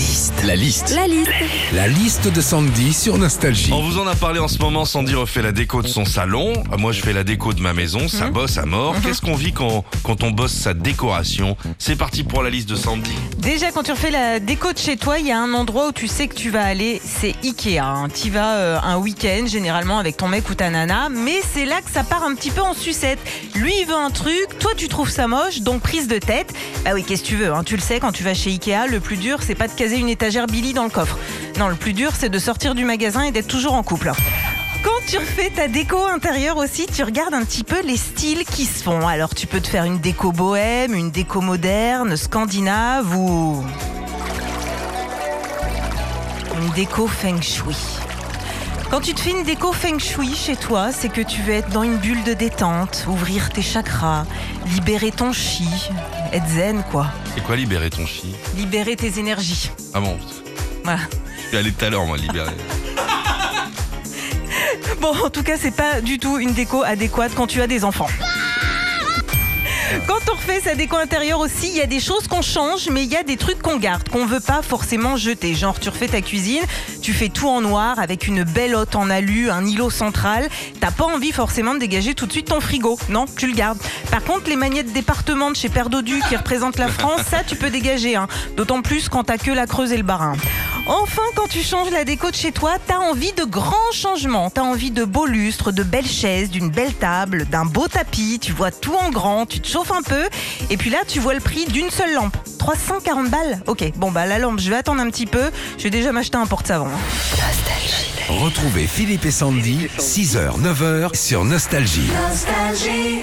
liste. La liste. La liste. La liste de Sandy sur Nostalgie. On vous en a parlé en ce moment, Sandy refait la déco de son salon, moi je fais la déco de ma maison, ça Mhm. bosse à mort. Qu'est-ce qu'on vit quand, quand on bosse sa décoration? C'est parti pour la liste de Sandy. Déjà, quand tu refais la déco de chez toi, il y a un endroit où tu sais que tu vas aller, c'est Ikea. hein. Tu y vas euh, un week-end, généralement avec ton mec ou ta nana, mais c'est là que ça part un petit peu en sucette. Lui, il veut un truc, toi, tu trouves ça moche, donc prise de tête. Bah oui, qu'est-ce que tu veux hein, Tu le sais, quand tu vas chez Ikea, le plus dur, c'est pas de caser une étagère Billy dans le coffre. Non, le plus dur, c'est de sortir du magasin et d'être toujours en couple. Quand tu refais ta déco intérieure aussi, tu regardes un petit peu les styles qui se font. Alors tu peux te faire une déco bohème, une déco moderne, scandinave ou une déco feng shui. Quand tu te fais une déco feng shui chez toi, c'est que tu veux être dans une bulle de détente, ouvrir tes chakras, libérer ton chi, être zen quoi, C'est quoi libérer ton chi? Libérer tes énergies. Ah bon? Voilà. Je suis allé tout à l'heure moi libérer. Bon, en tout cas, c'est pas du tout une déco adéquate quand tu as des enfants. Quand on refait sa déco intérieure aussi, il y a des choses qu'on change, mais il y a des trucs qu'on garde, qu'on veut pas forcément jeter. Genre, tu refais ta cuisine, tu fais tout en noir avec une belle hotte en alu, un îlot central. T'as pas envie forcément de dégager tout de suite ton frigo. Non, tu le gardes. Par contre, les magnettes département de chez Père Dodu qui représentent la France, ça, tu peux dégager. hein. D'autant plus quand t'as que la Creuse et le Barin. Enfin, quand tu changes la déco de chez toi, t'as envie de grands changements. T'as envie de beaux lustres, de belles chaises, d'une belle table, d'un beau tapis. Tu vois tout en grand, tu te chauffes un peu. Et puis là, tu vois le prix d'une seule lampe. 340 balles Ok, bon bah la lampe, je vais attendre un petit peu. Je vais déjà m'acheter un porte-savon. hein. Retrouvez Philippe et Sandy, 6h, 9h sur Nostalgie. Nostalgie.